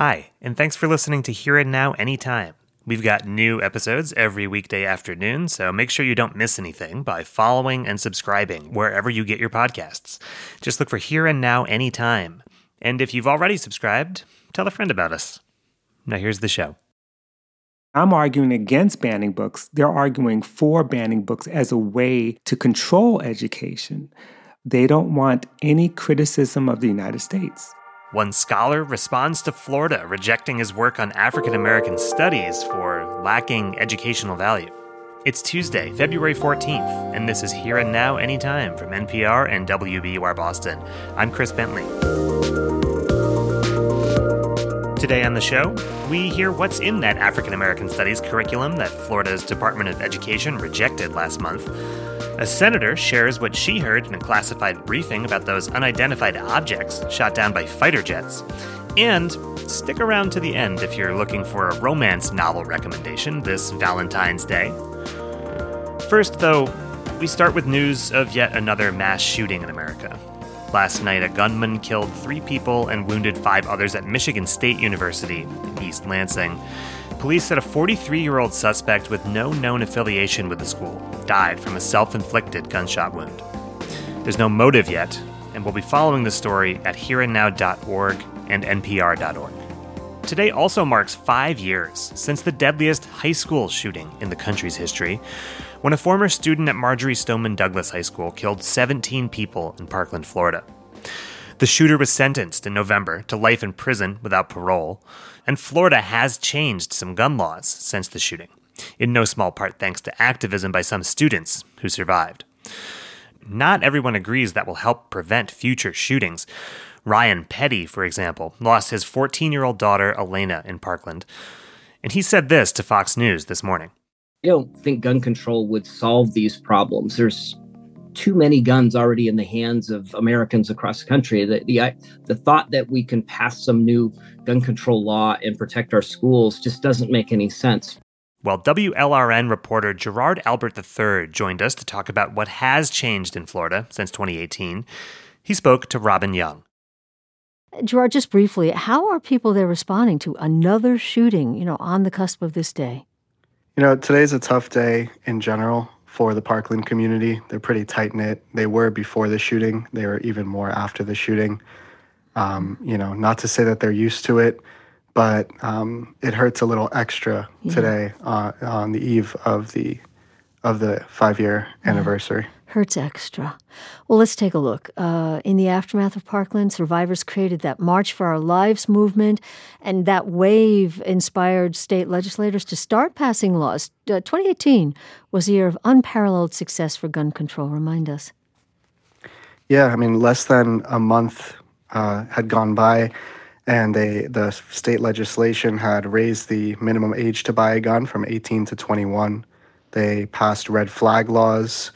Hi, and thanks for listening to Here and Now Anytime. We've got new episodes every weekday afternoon, so make sure you don't miss anything by following and subscribing wherever you get your podcasts. Just look for Here and Now Anytime. And if you've already subscribed, tell a friend about us. Now, here's the show. I'm arguing against banning books. They're arguing for banning books as a way to control education. They don't want any criticism of the United States. One scholar responds to Florida rejecting his work on African American studies for lacking educational value. It's Tuesday, February 14th, and this is Here and Now Anytime from NPR and WBUR Boston. I'm Chris Bentley. Today on the show, we hear what's in that African American Studies curriculum that Florida's Department of Education rejected last month. A senator shares what she heard in a classified briefing about those unidentified objects shot down by fighter jets. And stick around to the end if you're looking for a romance novel recommendation this Valentine's Day. First, though, we start with news of yet another mass shooting in America. Last night, a gunman killed three people and wounded five others at Michigan State University in East Lansing. Police said a 43 year old suspect with no known affiliation with the school died from a self inflicted gunshot wound. There's no motive yet, and we'll be following the story at hereandnow.org and npr.org. Today also marks five years since the deadliest high school shooting in the country's history, when a former student at Marjory Stoneman Douglas High School killed 17 people in Parkland, Florida. The shooter was sentenced in November to life in prison without parole, and Florida has changed some gun laws since the shooting, in no small part thanks to activism by some students who survived. Not everyone agrees that will help prevent future shootings. Ryan Petty, for example, lost his 14 year old daughter, Alaina, in Parkland. And he said this to Fox News this morning. I don't think gun control would solve these problems. There's too many guns already in the hands of Americans across the country. The, the, the thought that we can pass some new gun control law and protect our schools just doesn't make any sense. Well, WLRN reporter Gerard Albert III joined us to talk about what has changed in Florida since 2018. He spoke to Robin Young. Gerard, just briefly, how are people there responding to another shooting, you know, on the cusp of this day? You know, today's a tough day in general for the Parkland community. They're pretty tight knit. They were before the shooting, they were even more after the shooting. Um, you know, not to say that they're used to it, but um, it hurts a little extra yeah. today uh, on the eve of the of the five year anniversary. Hurts extra. Well, let's take a look. Uh, in the aftermath of Parkland, survivors created that March for Our Lives movement, and that wave inspired state legislators to start passing laws. Uh, 2018 was a year of unparalleled success for gun control. Remind us. Yeah, I mean, less than a month uh, had gone by, and they, the state legislation had raised the minimum age to buy a gun from 18 to 21. They passed red flag laws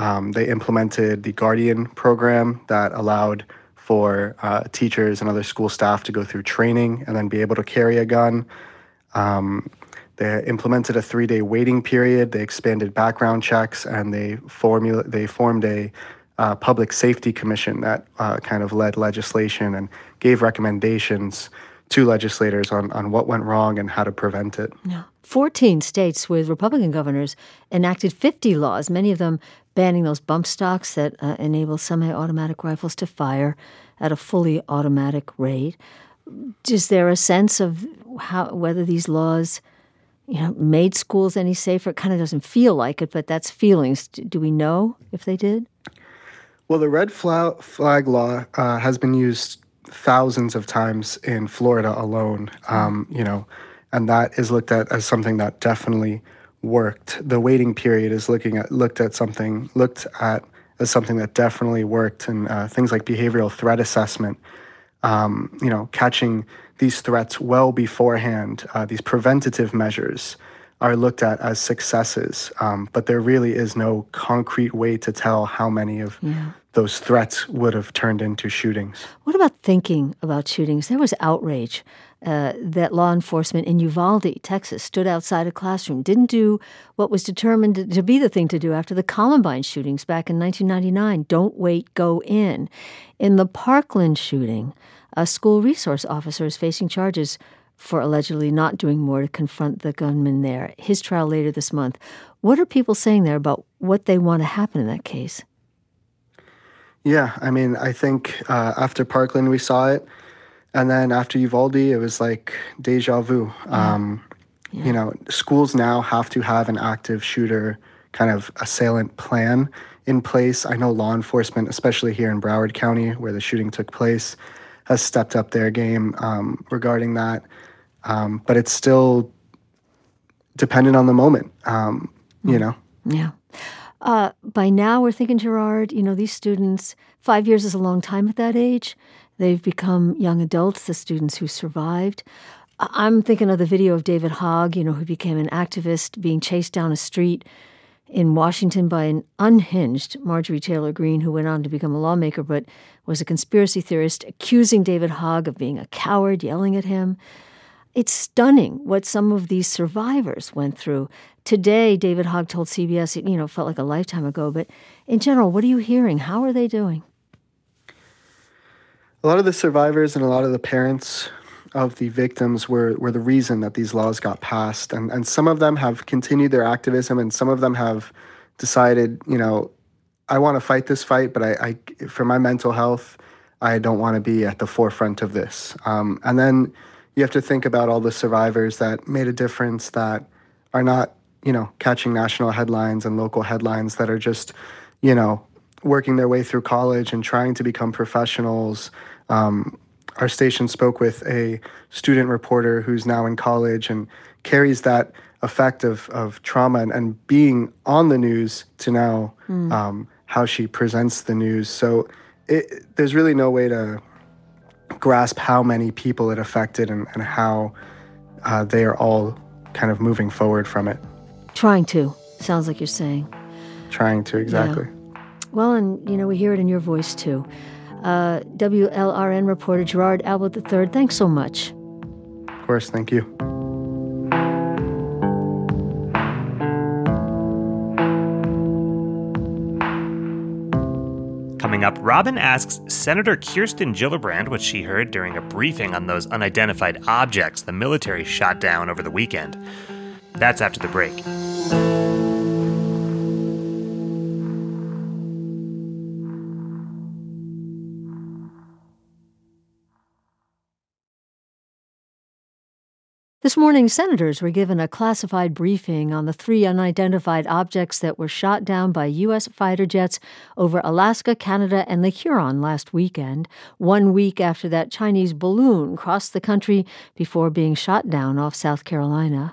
um, they implemented the Guardian program that allowed for uh, teachers and other school staff to go through training and then be able to carry a gun. Um, they implemented a three-day waiting period. They expanded background checks, and they formula they formed a uh, public safety commission that uh, kind of led legislation and gave recommendations to legislators on, on what went wrong and how to prevent it. Yeah. 14 states with Republican governors enacted 50 laws, many of them banning those bump stocks that uh, enable semi automatic rifles to fire at a fully automatic rate. Is there a sense of how whether these laws you know, made schools any safer? It kind of doesn't feel like it, but that's feelings. Do we know if they did? Well, the red flag law uh, has been used thousands of times in Florida alone. Um, you know, and that is looked at as something that definitely worked. The waiting period is looking at looked at something looked at as something that definitely worked, and uh, things like behavioral threat assessment. Um, you know, catching these threats well beforehand. Uh, these preventative measures are looked at as successes, um, but there really is no concrete way to tell how many of yeah. those threats would have turned into shootings. What about thinking about shootings? There was outrage uh, that law enforcement in Uvalde, Texas, stood outside a classroom, didn't do what was determined to be the thing to do after the Columbine shootings back in 1999 don't wait, go in. In the Parkland shooting, A school resource officer is facing charges for allegedly not doing more to confront the gunman there. His trial later this month. What are people saying there about what they want to happen in that case? Yeah, I mean, I think uh, after Parkland we saw it, and then after Uvalde, it was like deja vu. Yeah. Um, yeah. You know, schools now have to have an active shooter kind of assailant plan in place. I know law enforcement, especially here in Broward County, where the shooting took place, has stepped up their game um, regarding that. Um, but it's still dependent on the moment, um, you mm. know? Yeah. Uh, by now, we're thinking, Gerard, you know, these students, five years is a long time at that age. They've become young adults, the students who survived. I'm thinking of the video of David Hogg, you know, who became an activist being chased down a street in Washington by an unhinged Marjorie Taylor Greene, who went on to become a lawmaker but was a conspiracy theorist, accusing David Hogg of being a coward, yelling at him. It's stunning what some of these survivors went through. Today, David Hogg told CBS, you know, felt like a lifetime ago, but in general, what are you hearing? How are they doing? A lot of the survivors and a lot of the parents of the victims were, were the reason that these laws got passed. And, and some of them have continued their activism, and some of them have decided, you know, I want to fight this fight, but I, I for my mental health, I don't want to be at the forefront of this. Um, and then you have to think about all the survivors that made a difference that are not, you know, catching national headlines and local headlines that are just, you know, working their way through college and trying to become professionals. Um, our station spoke with a student reporter who's now in college and carries that effect of, of trauma and, and being on the news to now mm. um, how she presents the news. So it, there's really no way to grasp how many people it affected and, and how uh, they are all kind of moving forward from it. Trying to, sounds like you're saying. Trying to, exactly. Yeah. Well, and you know, we hear it in your voice too. Uh, WLRN reporter Gerard Albert III, thanks so much. Of course, thank you. Coming up, Robin asks Senator Kirsten Gillibrand what she heard during a briefing on those unidentified objects the military shot down over the weekend. That's after the break. This morning, senators were given a classified briefing on the three unidentified objects that were shot down by U.S. fighter jets over Alaska, Canada, and Lake Huron last weekend, one week after that Chinese balloon crossed the country before being shot down off South Carolina.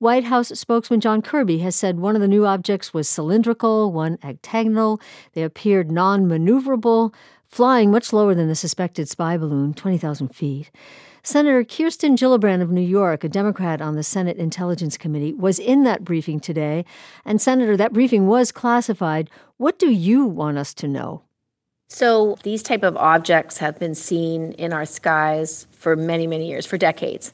White House spokesman John Kirby has said one of the new objects was cylindrical, one octagonal. They appeared non maneuverable, flying much lower than the suspected spy balloon, 20,000 feet. Senator Kirsten Gillibrand of New York, a Democrat on the Senate Intelligence Committee, was in that briefing today. And, Senator, that briefing was classified. What do you want us to know? So, these type of objects have been seen in our skies for many, many years, for decades.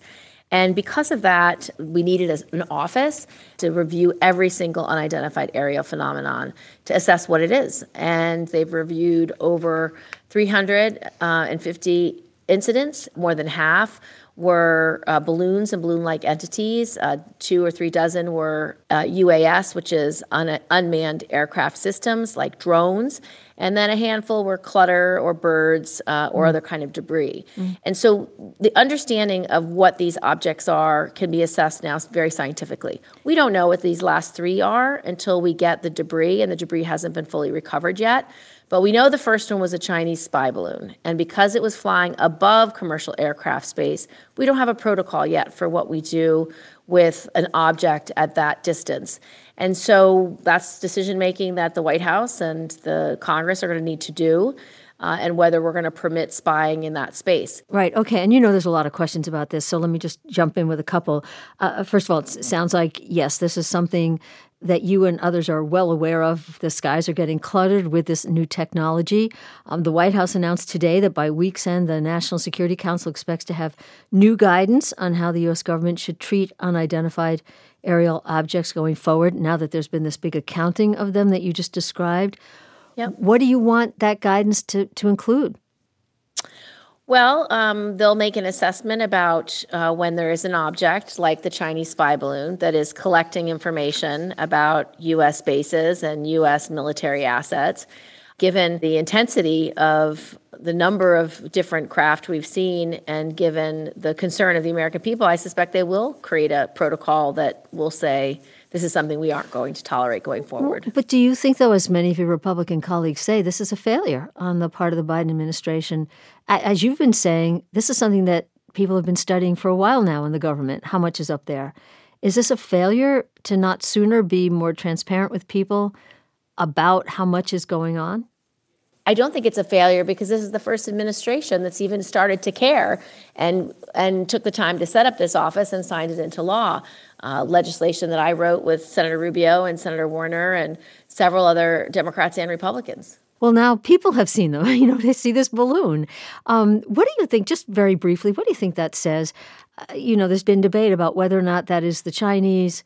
And because of that, we needed an office to review every single unidentified aerial phenomenon to assess what it is. And they've reviewed over 350 uh, incidents, more than half were uh, balloons and balloon like entities. Uh, two or three dozen were uh, UAS, which is un- unmanned aircraft systems like drones. And then a handful were clutter or birds uh, or mm. other kind of debris. Mm. And so the understanding of what these objects are can be assessed now very scientifically. We don't know what these last three are until we get the debris, and the debris hasn't been fully recovered yet. But we know the first one was a Chinese spy balloon. And because it was flying above commercial aircraft space, we don't have a protocol yet for what we do with an object at that distance. And so that's decision making that the White House and the Congress are going to need to do. Uh, and whether we're going to permit spying in that space. Right. Okay. And you know, there's a lot of questions about this. So let me just jump in with a couple. Uh, first of all, it sounds like, yes, this is something that you and others are well aware of. The skies are getting cluttered with this new technology. Um, the White House announced today that by week's end, the National Security Council expects to have new guidance on how the U.S. government should treat unidentified aerial objects going forward now that there's been this big accounting of them that you just described. Yep. What do you want that guidance to, to include? Well, um, they'll make an assessment about uh, when there is an object like the Chinese spy balloon that is collecting information about U.S. bases and U.S. military assets. Given the intensity of the number of different craft we've seen and given the concern of the American people, I suspect they will create a protocol that will say, this is something we aren't going to tolerate going forward. But do you think, though, as many of your Republican colleagues say, this is a failure on the part of the Biden administration? As you've been saying, this is something that people have been studying for a while now in the government. How much is up there? Is this a failure to not sooner be more transparent with people about how much is going on? I don't think it's a failure because this is the first administration that's even started to care and and took the time to set up this office and signed it into law uh, legislation that I wrote with Senator Rubio and Senator Warner and several other Democrats and Republicans. Well, now people have seen them. You know, they see this balloon. Um, what do you think, just very briefly, what do you think that says? Uh, you know, there's been debate about whether or not that is the Chinese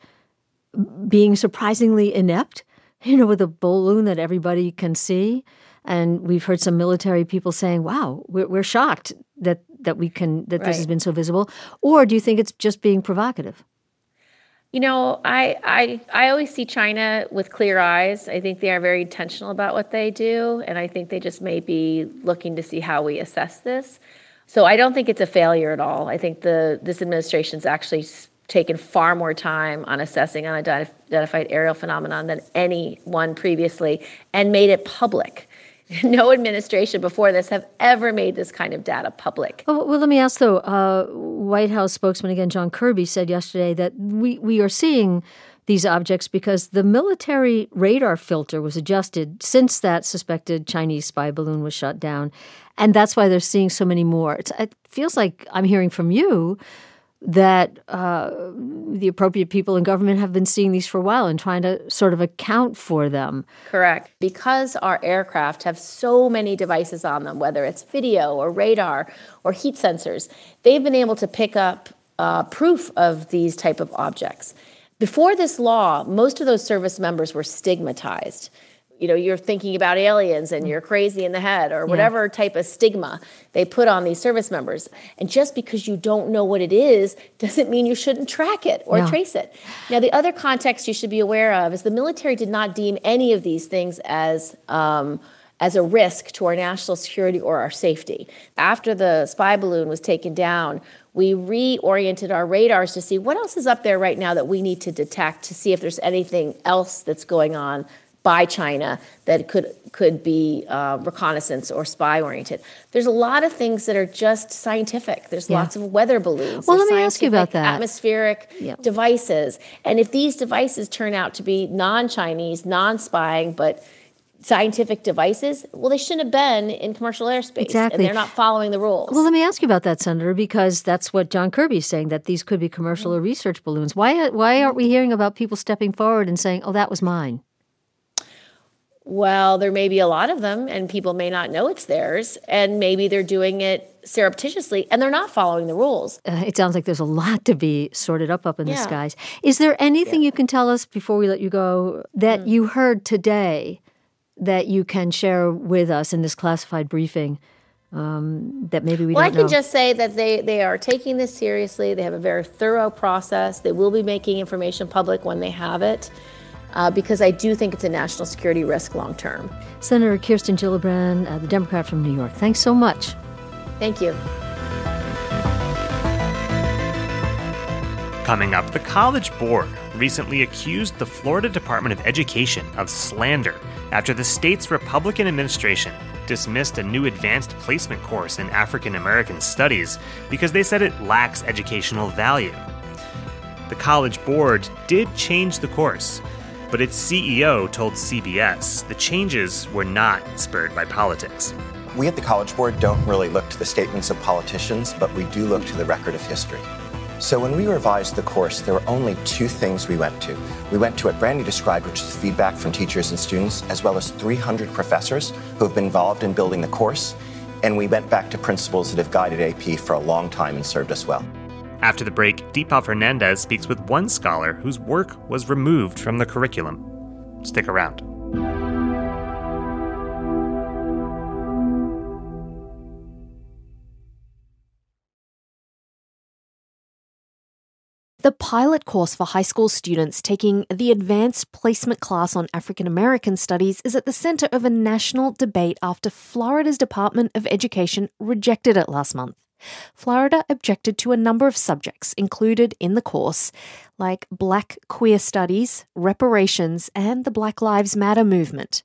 being surprisingly inept, you know, with a balloon that everybody can see. And we've heard some military people saying, wow, we're, we're shocked that, that we can, that right. this has been so visible. Or do you think it's just being provocative? You know, I, I I always see China with clear eyes. I think they are very intentional about what they do, and I think they just may be looking to see how we assess this. So I don't think it's a failure at all. I think the this administration's actually taken far more time on assessing a unidentified aerial phenomenon than anyone previously, and made it public. no administration before this have ever made this kind of data public. Well, well let me ask though. Uh, White House spokesman again, John Kirby, said yesterday that we we are seeing these objects because the military radar filter was adjusted since that suspected Chinese spy balloon was shot down, and that's why they're seeing so many more. It's, it feels like I'm hearing from you that uh, the appropriate people in government have been seeing these for a while and trying to sort of account for them. Correct. Because our aircraft have so many devices on them, whether it's video or radar or heat sensors, they've been able to pick up uh, proof of these type of objects. Before this law, most of those service members were stigmatized you know you're thinking about aliens and you're crazy in the head or whatever yeah. type of stigma they put on these service members and just because you don't know what it is doesn't mean you shouldn't track it or no. trace it now the other context you should be aware of is the military did not deem any of these things as um, as a risk to our national security or our safety. After the spy balloon was taken down, we reoriented our radars to see what else is up there right now that we need to detect to see if there's anything else that's going on by China that could could be uh, reconnaissance or spy oriented. There's a lot of things that are just scientific. There's yeah. lots of weather balloons. Well, let me ask you about that. Atmospheric devices, and if these devices turn out to be non-Chinese, non-spying, but scientific devices, well, they shouldn't have been in commercial airspace. Exactly. And they're not following the rules. Well, let me ask you about that, Senator, because that's what John Kirby is saying, that these could be commercial mm-hmm. or research balloons. Why, why aren't we hearing about people stepping forward and saying, oh, that was mine? Well, there may be a lot of them and people may not know it's theirs. And maybe they're doing it surreptitiously and they're not following the rules. Uh, it sounds like there's a lot to be sorted up up in yeah. the skies. Is there anything yeah. you can tell us before we let you go that mm. you heard today that you can share with us in this classified briefing? Um, that maybe we didn't know? well, I can know. just say that they, they are taking this seriously. They have a very thorough process. They will be making information public when they have it uh, because I do think it's a national security risk long term. Senator Kirsten Gillibrand, uh, the Democrat from New York, thanks so much. Thank you. Coming up, the College Board recently accused the Florida Department of Education of slander after the state's Republican administration dismissed a new advanced placement course in African American studies because they said it lacks educational value. The College Board did change the course, but its CEO told CBS the changes were not spurred by politics. We at the College Board don't really look to the statements of politicians, but we do look to the record of history. So when we revised the course, there were only two things we went to. We went to what Brandy described, which is feedback from teachers and students, as well as 300 professors who have been involved in building the course. And we went back to principles that have guided AP for a long time and served us well. After the break, Deepa Fernandes speaks with one scholar whose work was removed from the curriculum. Stick around. The pilot course for high school students taking the advanced placement class on African American studies is at the center of a national debate after Florida's Department of Education rejected it last month. Florida objected to a number of subjects included in the course, like Black queer studies, reparations, and the Black Lives Matter movement.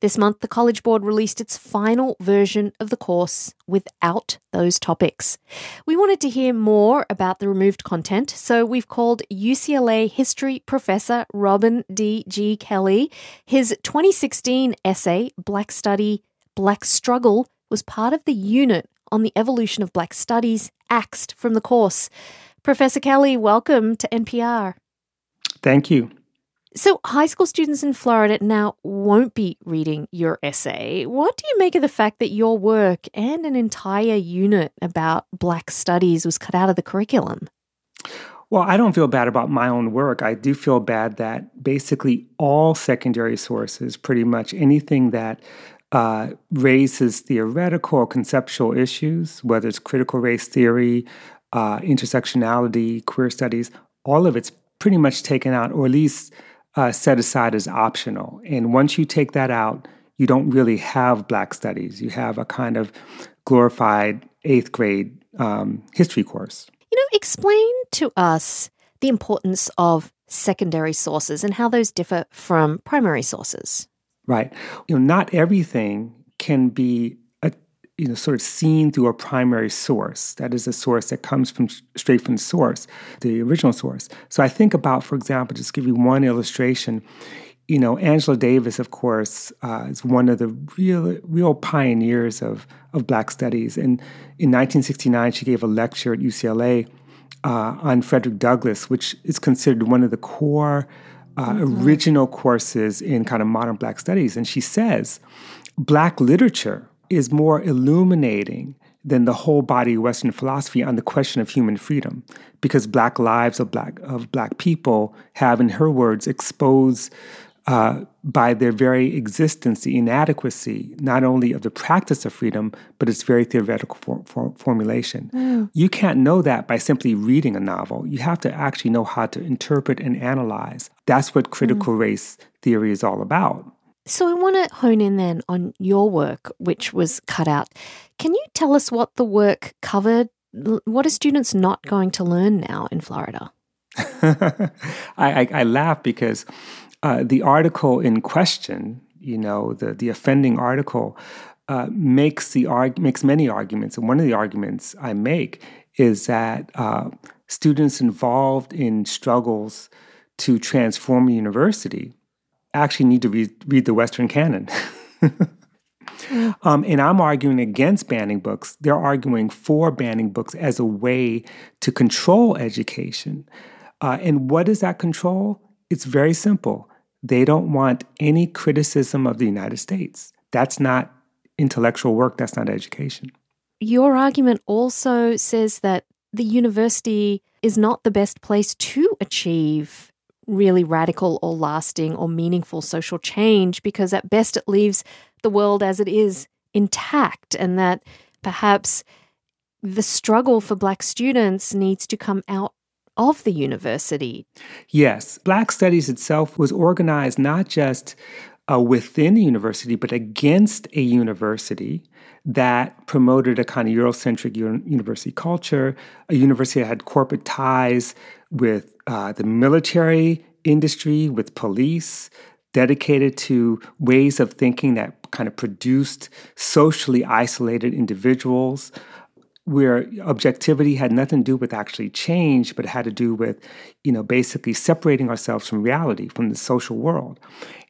This month, the College Board released its final version of the course without those topics. We wanted to hear more about the removed content, so we've called UCLA history professor Robin D. G. Kelley. His 2016 essay, Black Study, Black Struggle, was part of the unit on the evolution of Black studies axed from the course. Professor Kelley, welcome to NPR. Thank you. So, high school students in Florida now won't be reading your essay. What do you make of the fact that your work and an entire unit about Black studies was cut out of the curriculum? Well, I don't feel bad about my own work. I do feel bad that basically all secondary sources, pretty much anything that uh, raises theoretical or conceptual issues, whether it's critical race theory, uh, intersectionality, queer studies, all of it's pretty much taken out, or at least uh, set aside as optional. And once you take that out, you don't really have Black studies. You have a kind of glorified eighth grade um, history course. You know, explain to us the importance of secondary sources and how those differ from primary sources. Right. You know, not everything can be a, you know sort of seen through a primary source. That is a source that comes from straight from the source, the original source. So I think about, for example, just give you one illustration. You know, Angela Davis, of course, uh, is one of the real real pioneers of of Black studies. And in 1969, she gave a lecture at UCLA uh, on Frederick Douglass, which is considered one of the core uh, mm-hmm. original courses in kind of modern Black studies. And she says, Black literature is more illuminating than the whole body of Western philosophy on the question of human freedom, because Black lives of Black of Black people have, in her words, exposed uh, by their very existence the inadequacy not only of the practice of freedom, but its very theoretical for, for, formulation. Mm. You can't know that by simply reading a novel. You have to actually know how to interpret and analyze. That's what critical mm. race theory is all about. So I want to hone in then on your work, which was cut out. Can you tell us what the work covered? What are students not going to learn now in Florida? I, I, I laugh because uh, the article in question, you know, the, the offending article, uh, makes the arg- makes many arguments, and one of the arguments I make is that uh, students involved in struggles to transform a university actually need to read, read the Western canon. um, and I'm arguing against banning books. They're arguing for banning books as a way to control education. Uh, and what is that control? It's very simple. They don't want any criticism of the United States. That's not intellectual work, that's not education. Your argument also says that the university is not the best place to achieve really radical or lasting or meaningful social change because at best it leaves the world as it is intact and that perhaps the struggle for black students needs to come out of the university. Yes, Black Studies itself was organized not just uh, within the university, but against a university that promoted a kind of Eurocentric university culture, a university that had corporate ties with uh, the military industry, with police, dedicated to ways of thinking that kind of produced socially isolated individuals where objectivity had nothing to do with actually change, but had to do with, you know, basically separating ourselves from reality, from the social world.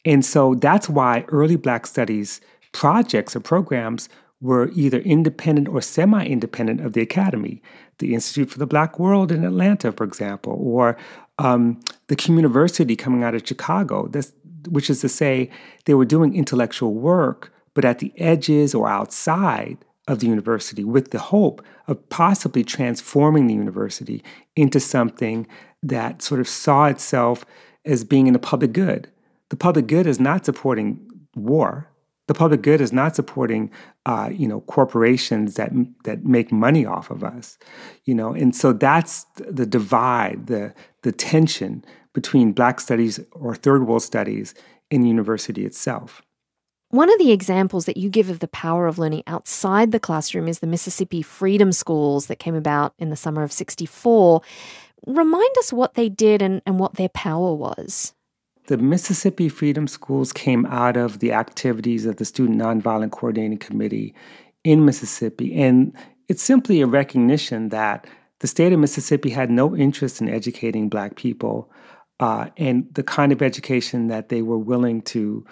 And so that's why early Black studies projects or programs were either independent or semi independent of the academy. The Institute for the Black World in Atlanta, for example, or um, the Communiversity coming out of Chicago, this, which is to say, they were doing intellectual work, but at the edges or outside of the university with the hope of possibly transforming the university into something that sort of saw itself as being in the public good. The public good is not supporting war. The public good is not supporting, uh, you know, corporations that that make money off of us, you know. And so that's the divide, the the tension between Black studies or third world studies in university itself. One of the examples that you give of the power of learning outside the classroom is the Mississippi Freedom Schools that came about in the summer of 64. Remind us what they did and, and what their power was. The Mississippi Freedom Schools came out of the activities of the Student Nonviolent Coordinating Committee in Mississippi. And it's simply a recognition that the state of Mississippi had no interest in educating Black people. Uh, and the kind of education that they were willing to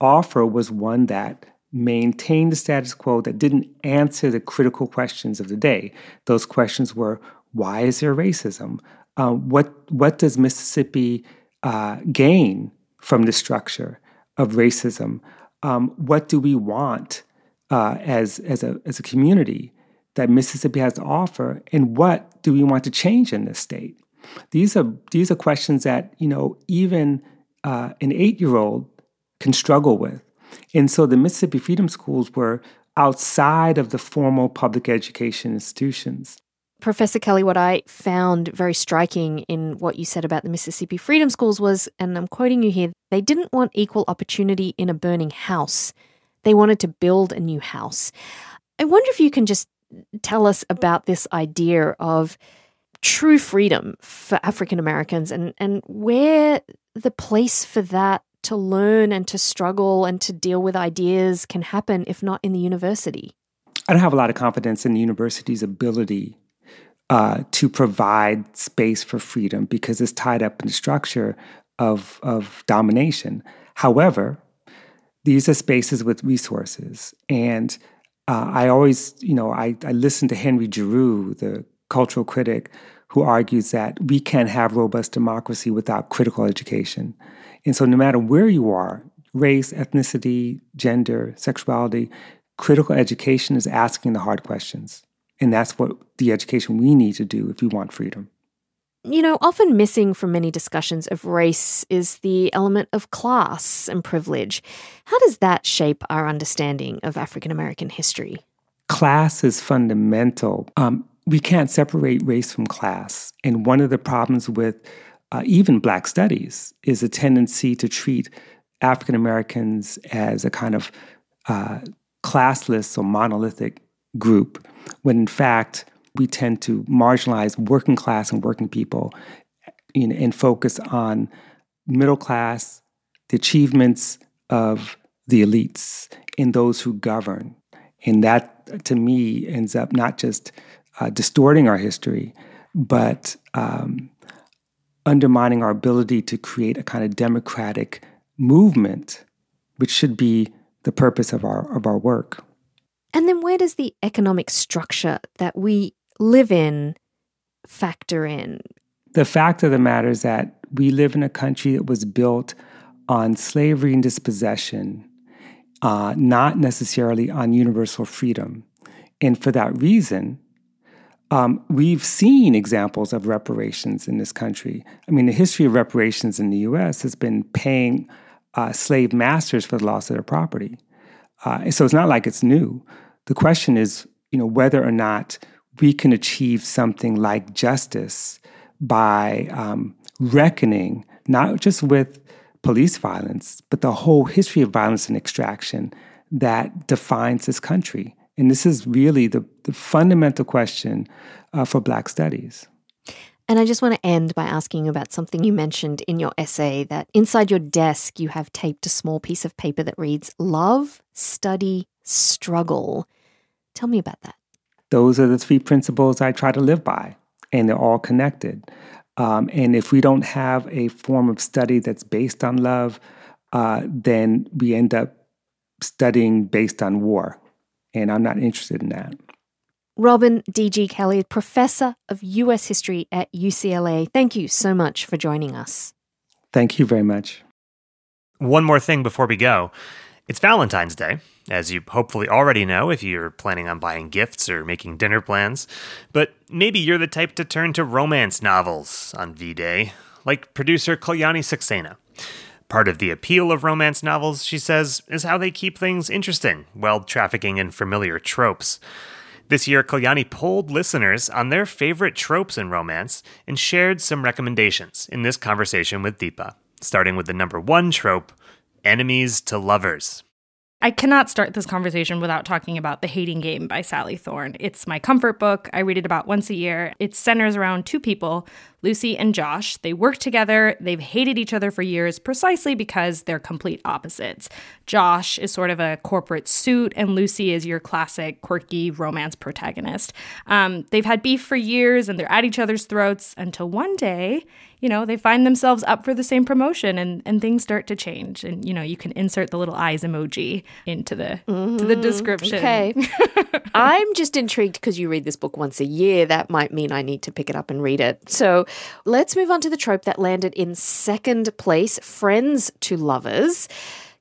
offer was one that maintained the status quo, that didn't answer the critical questions of the day. Those questions were why is there racism? Uh, what, what does Mississippi uh, gain from the structure of racism? Um, what do we want uh, as, as, a, as a community that Mississippi has to offer? And what do we want to change in this state? These are, these are questions that, you know, even uh, an eight-year-old can struggle with. And so the Mississippi Freedom Schools were outside of the formal public education institutions. Professor Kelley, what I found very striking in what you said about the Mississippi Freedom Schools was, and I'm quoting you here, they didn't want equal opportunity in a burning house. They wanted to build a new house. I wonder if you can just tell us about this idea of true freedom for African Americans and, and where the place for that to learn and to struggle and to deal with ideas can happen if not in the university? I don't have a lot of confidence in the university's ability uh, to provide space for freedom because it's tied up in the structure of, of domination. However, these are spaces with resources. And uh, I always, you know, I, I listen to Henry Giroux, the cultural critic, who argues that we can't have robust democracy without critical education. And so, no matter where you are race, ethnicity, gender, sexuality critical education is asking the hard questions. And that's what the education we need to do if we want freedom. You know, often missing from many discussions of race is the element of class and privilege. How does that shape our understanding of African American history? Class is fundamental. Um, we can't separate race from class. And one of the problems with uh, even Black studies, is a tendency to treat African Americans as a kind of uh, classless or monolithic group, when in fact we tend to marginalize working class and working people and focus on middle class, the achievements of the elites, and those who govern. And that, to me, ends up not just uh, distorting our history, but um, undermining our ability to create a kind of democratic movement, which should be the purpose of our of our work. And then where does the economic structure that we live in factor in? The fact of the matter is that we live in a country that was built on slavery and dispossession, uh, not necessarily on universal freedom. And for that reason, um, we've seen examples of reparations in this country. I mean, the history of reparations in the US has been paying uh, slave masters for the loss of their property. Uh, so it's not like it's new. The question is, you know, whether or not we can achieve something like justice by um, reckoning not just with police violence, but the whole history of violence and extraction that defines this country. And this is really the, the fundamental question uh, for Black studies. And I just want to end by asking about something you mentioned in your essay that inside your desk you have taped a small piece of paper that reads Love, Study, Struggle. Tell me about that. Those are the three principles I try to live by, and they're all connected. Um, and if we don't have a form of study that's based on love, uh, then we end up studying based on war and I'm not interested in that. Robin D.G. Kelley, Professor of U.S. History at UCLA, thank you so much for joining us. Thank you very much. One more thing before we go. It's Valentine's Day, as you hopefully already know if you're planning on buying gifts or making dinner plans. But maybe you're the type to turn to romance novels on V Day, like producer Kalyani Saxena. Part of the appeal of romance novels, she says, is how they keep things interesting while trafficking in familiar tropes. This year, Kalyani polled listeners on their favorite tropes in romance and shared some recommendations in this conversation with Deepa, starting with the number one trope enemies to lovers. I cannot start this conversation without talking about The Hating Game by Sally Thorne. It's my comfort book. I read it about once a year. It centers around two people, Lucy and Josh. They work together. They've hated each other for years precisely because they're complete opposites. Josh is sort of a corporate suit, and Lucy is your classic quirky romance protagonist. Um, they've had beef for years and they're at each other's throats until one day you know, they find themselves up for the same promotion and, and things start to change. And, you know, you can insert the little eyes emoji into the mm-hmm. to the mm-hmm. description. Okay. I'm just intrigued because you read this book once a year. That might mean I need to pick it up and read it. So let's move on to the trope that landed in second place Friends to Lovers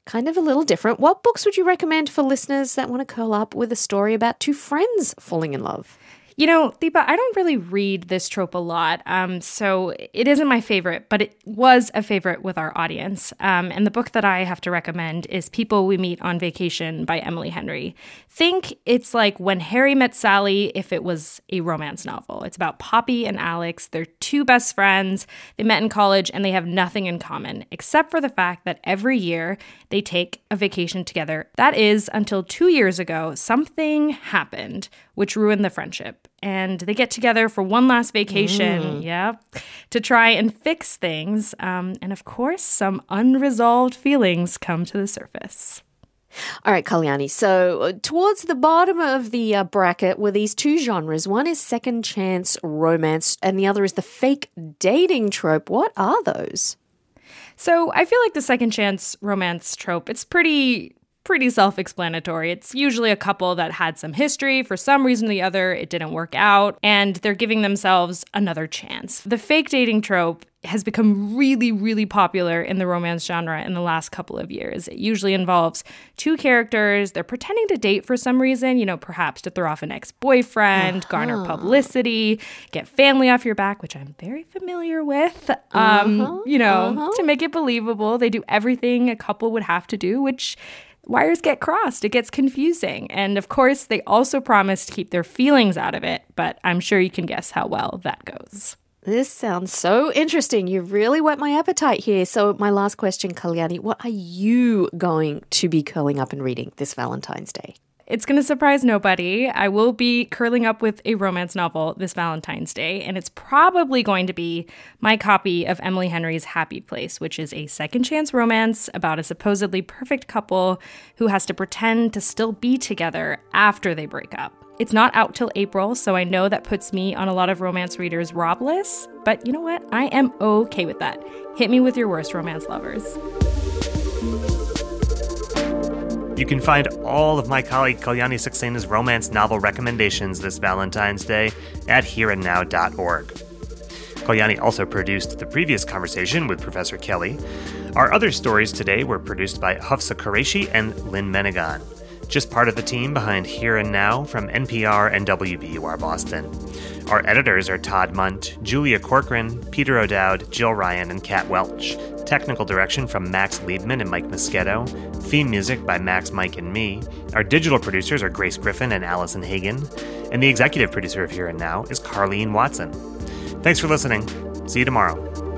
kind of a little different. What books would you recommend for listeners that want to curl up with a story about two friends falling in love? You know, Deepa, I don't really read this trope a lot, um, so it isn't my favorite, but it was a favorite with our audience. Um, and the book that I have to recommend is People We Meet on Vacation by Emily Henry. Think it's like When Harry Met Sally if it was a romance novel. It's about Poppy and Alex. They're two best friends. They met in college and they have nothing in common except for the fact that every year they take a vacation together. That is until two years ago, something happened which ruined the friendship. And they get together for one last vacation, mm. yeah, to try and fix things. Um, and of course, some unresolved feelings come to the surface. All right, Kalyani. So, uh, towards the bottom of the uh, bracket were these two genres. One is second chance romance, and the other is the fake dating trope. What are those? So, I feel like the second chance romance trope, it's pretty pretty self explanatory. It's usually a couple that had some history. For some reason or the other, it didn't work out, and they're giving themselves another chance. The fake dating trope has become really, really popular in the romance genre in the last couple of years. It usually involves two characters. They're pretending to date for some reason, you know, perhaps to throw off an ex boyfriend, uh-huh. garner publicity, get family off your back, which I'm very familiar with. Um, uh-huh. You know, uh-huh. to make it believable, they do everything a couple would have to do, which wires get crossed. It gets confusing. And of course, they also promise to keep their feelings out of it, but I'm sure you can guess how well that goes. This sounds so interesting. You really whet my appetite here. So, my last question, Kalyani, what are you going to be curling up and reading this Valentine's Day? It's going to surprise nobody. I will be curling up with a romance novel this Valentine's Day, and it's probably going to be my copy of Emily Henry's Happy Place, which is a second chance romance about a supposedly perfect couple who has to pretend to still be together after they break up. It's not out till April, so I know that puts me on a lot of romance readers' rob lists, but you know what? I am okay with that. Hit me with your worst romance lovers. You can find all of my colleague Kalyani Saxena's romance novel recommendations this Valentine's Day at hereandnow.org. Kalyani also produced the previous conversation with Professor Kelley. Our other stories today were produced by Hafsa Qureshi and Lynn Menegon, just part of the team behind Here and Now from NPR and WBUR Boston. Our editors are Todd Mundt, Julia Corcoran, Peter O'Dowd, Jill Ryan, and Kat Welch. Technical direction from Max Liebman and Mike Mosquito. Theme music by Max, Mike, and me. Our digital producers are Grace Griffin and Allison Hagen. And the executive producer of Here and Now is Carleen Watson. Thanks for listening. See you tomorrow.